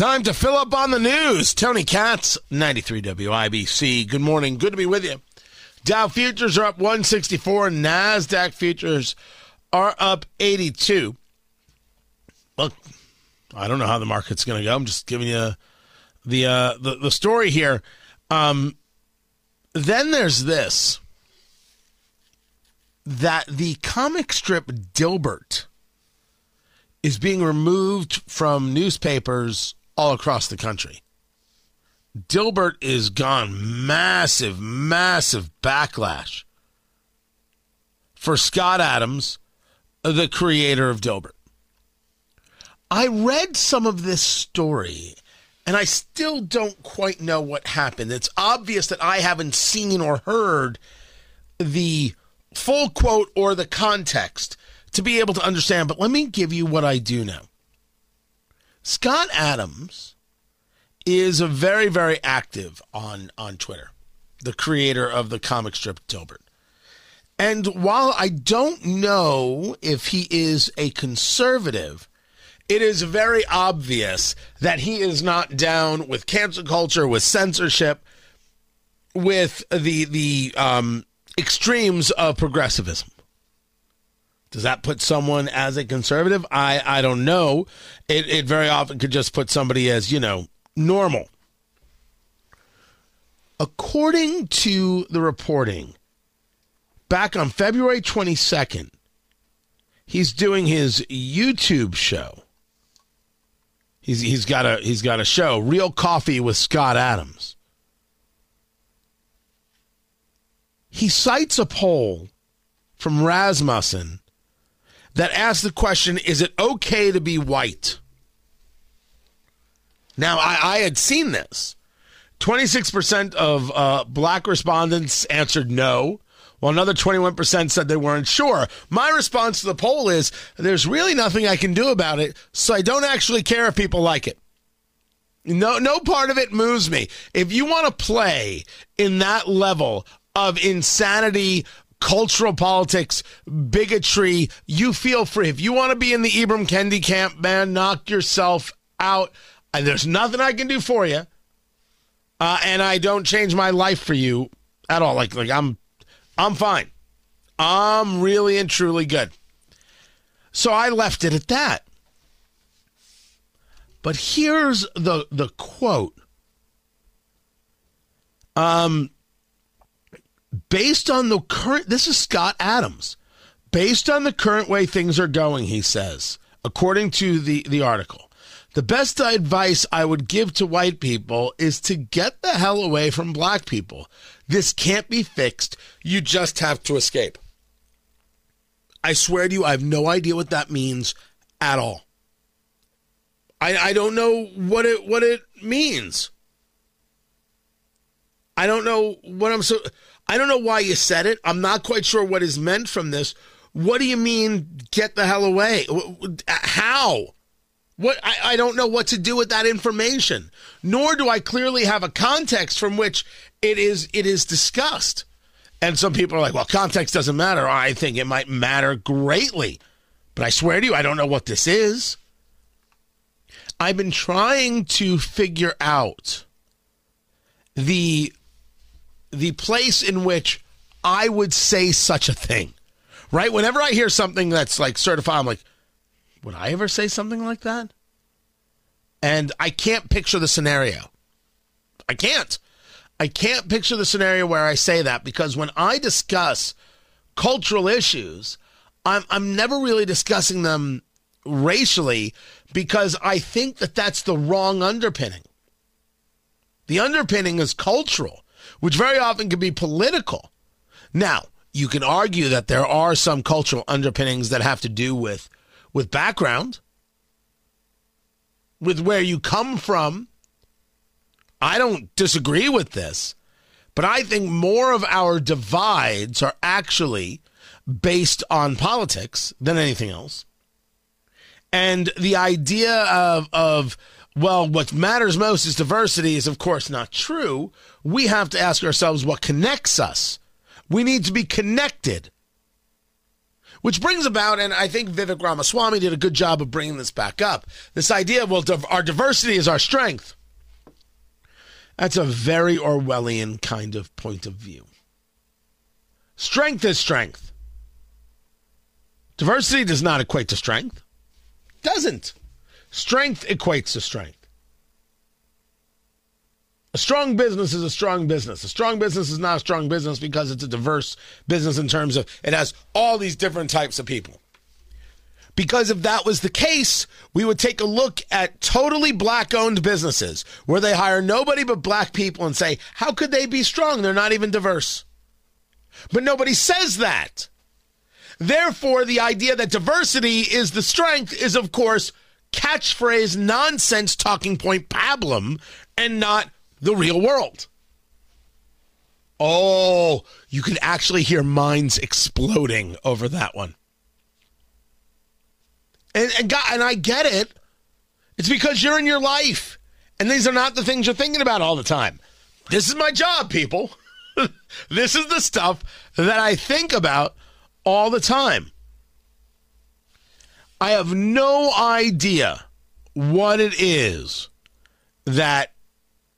Time to fill up on the news. Tony Katz, 93 WIBC. Good morning. Good to be with you. Dow futures are up 164. NASDAQ futures are up 82. Look, I don't know how the market's going to go. I'm just giving you the uh, the, the story here. Um, then there's this that the comic strip Dilbert is being removed from newspapers all across the country. Dilbert is gone. Massive, massive backlash for Scott Adams, the creator of Dilbert. I read some of this story and I still don't quite know what happened. It's obvious that I haven't seen or heard the full quote or the context to be able to understand, but let me give you what I do know. Scott Adams is a very, very active on, on Twitter, the creator of the comic strip Dilbert. And while I don't know if he is a conservative, it is very obvious that he is not down with cancel culture, with censorship, with the the um, extremes of progressivism. Does that put someone as a conservative? I, I don't know. It, it very often could just put somebody as, you know, normal. According to the reporting, back on February 22nd, he's doing his YouTube show. He's, he's got a he's got a show, Real Coffee with Scott Adams. He cites a poll from Rasmussen that asked the question Is it okay to be white? Now, I, I had seen this. 26% of uh, black respondents answered no, while another 21% said they weren't sure. My response to the poll is there's really nothing I can do about it, so I don't actually care if people like it. No, no part of it moves me. If you want to play in that level of insanity, cultural politics, bigotry, you feel free. If you want to be in the Ibram Kendi camp, man, knock yourself out. And there's nothing I can do for you. Uh, and I don't change my life for you at all. Like, like I'm, I'm fine. I'm really and truly good. So I left it at that. But here's the the quote. Um, based on the current, this is Scott Adams. Based on the current way things are going, he says, according to the, the article, the best advice I would give to white people is to get the hell away from black people. This can't be fixed. You just have to escape. I swear to you, I have no idea what that means at all. I, I don't know what it what it means. I don't know what I'm so I don't know why you said it. I'm not quite sure what is meant from this. What do you mean, get the hell away? Uh, how? What I, I don't know what to do with that information. Nor do I clearly have a context from which it is it is discussed. And some people are like, well, context doesn't matter. I think it might matter greatly. But I swear to you, I don't know what this is. I've been trying to figure out the the place in which I would say such a thing. Right? Whenever I hear something that's like certified, I'm like, would I ever say something like that? And I can't picture the scenario. I can't. I can't picture the scenario where I say that because when I discuss cultural issues, I'm, I'm never really discussing them racially because I think that that's the wrong underpinning. The underpinning is cultural which very often can be political. Now, you can argue that there are some cultural underpinnings that have to do with with background. with where you come from. I don't disagree with this, but I think more of our divides are actually based on politics than anything else. And the idea of, of well, what matters most is diversity is, of course, not true. We have to ask ourselves what connects us. We need to be connected. Which brings about, and I think Vivek Ramaswamy did a good job of bringing this back up this idea well, our diversity is our strength. That's a very Orwellian kind of point of view. Strength is strength. Diversity does not equate to strength. Doesn't. Strength equates to strength. A strong business is a strong business. A strong business is not a strong business because it's a diverse business in terms of it has all these different types of people. Because if that was the case, we would take a look at totally black owned businesses where they hire nobody but black people and say, how could they be strong? They're not even diverse. But nobody says that. Therefore, the idea that diversity is the strength is, of course, catchphrase nonsense talking point pablum and not the real world. Oh, you can actually hear minds exploding over that one. And and, God, and I get it. It's because you're in your life. And these are not the things you're thinking about all the time. This is my job, people. this is the stuff that I think about all the time. I have no idea what it is that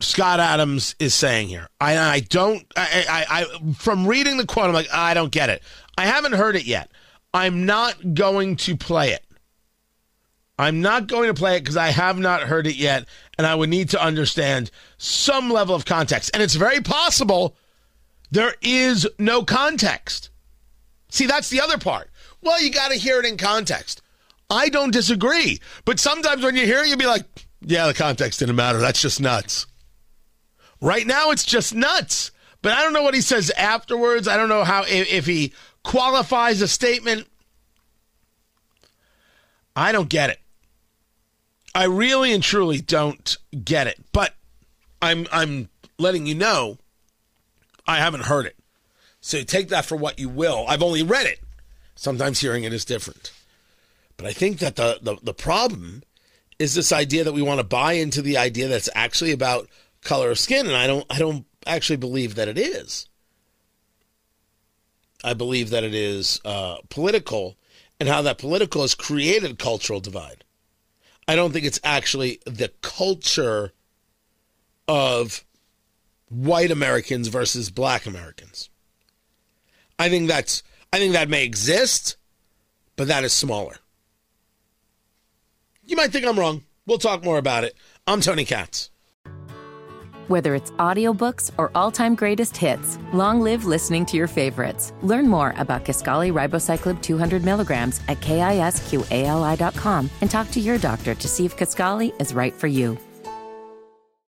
Scott Adams is saying here. I, I don't. I, I, I from reading the quote, I'm like, ah, I don't get it. I haven't heard it yet. I'm not going to play it. I'm not going to play it because I have not heard it yet, and I would need to understand some level of context. And it's very possible there is no context. See, that's the other part. Well, you got to hear it in context. I don't disagree. But sometimes when you hear it, you'll be like, yeah, the context didn't matter. That's just nuts. Right now, it's just nuts. But I don't know what he says afterwards. I don't know how, if, if he qualifies a statement. I don't get it. I really and truly don't get it. But I'm I'm letting you know I haven't heard it. So take that for what you will. I've only read it. Sometimes hearing it is different. But I think that the, the, the problem is this idea that we want to buy into the idea that's actually about color of skin, and I don't I don't actually believe that it is. I believe that it is uh, political, and how that political has created cultural divide. I don't think it's actually the culture of white Americans versus black Americans. I think that's I think that may exist, but that is smaller. You might think I'm wrong. We'll talk more about it. I'm Tony Katz. Whether it's audiobooks or all-time greatest hits, long live listening to your favorites. Learn more about Kisqali Ribociclib 200 milligrams at kisqali.com and talk to your doctor to see if Kisqali is right for you.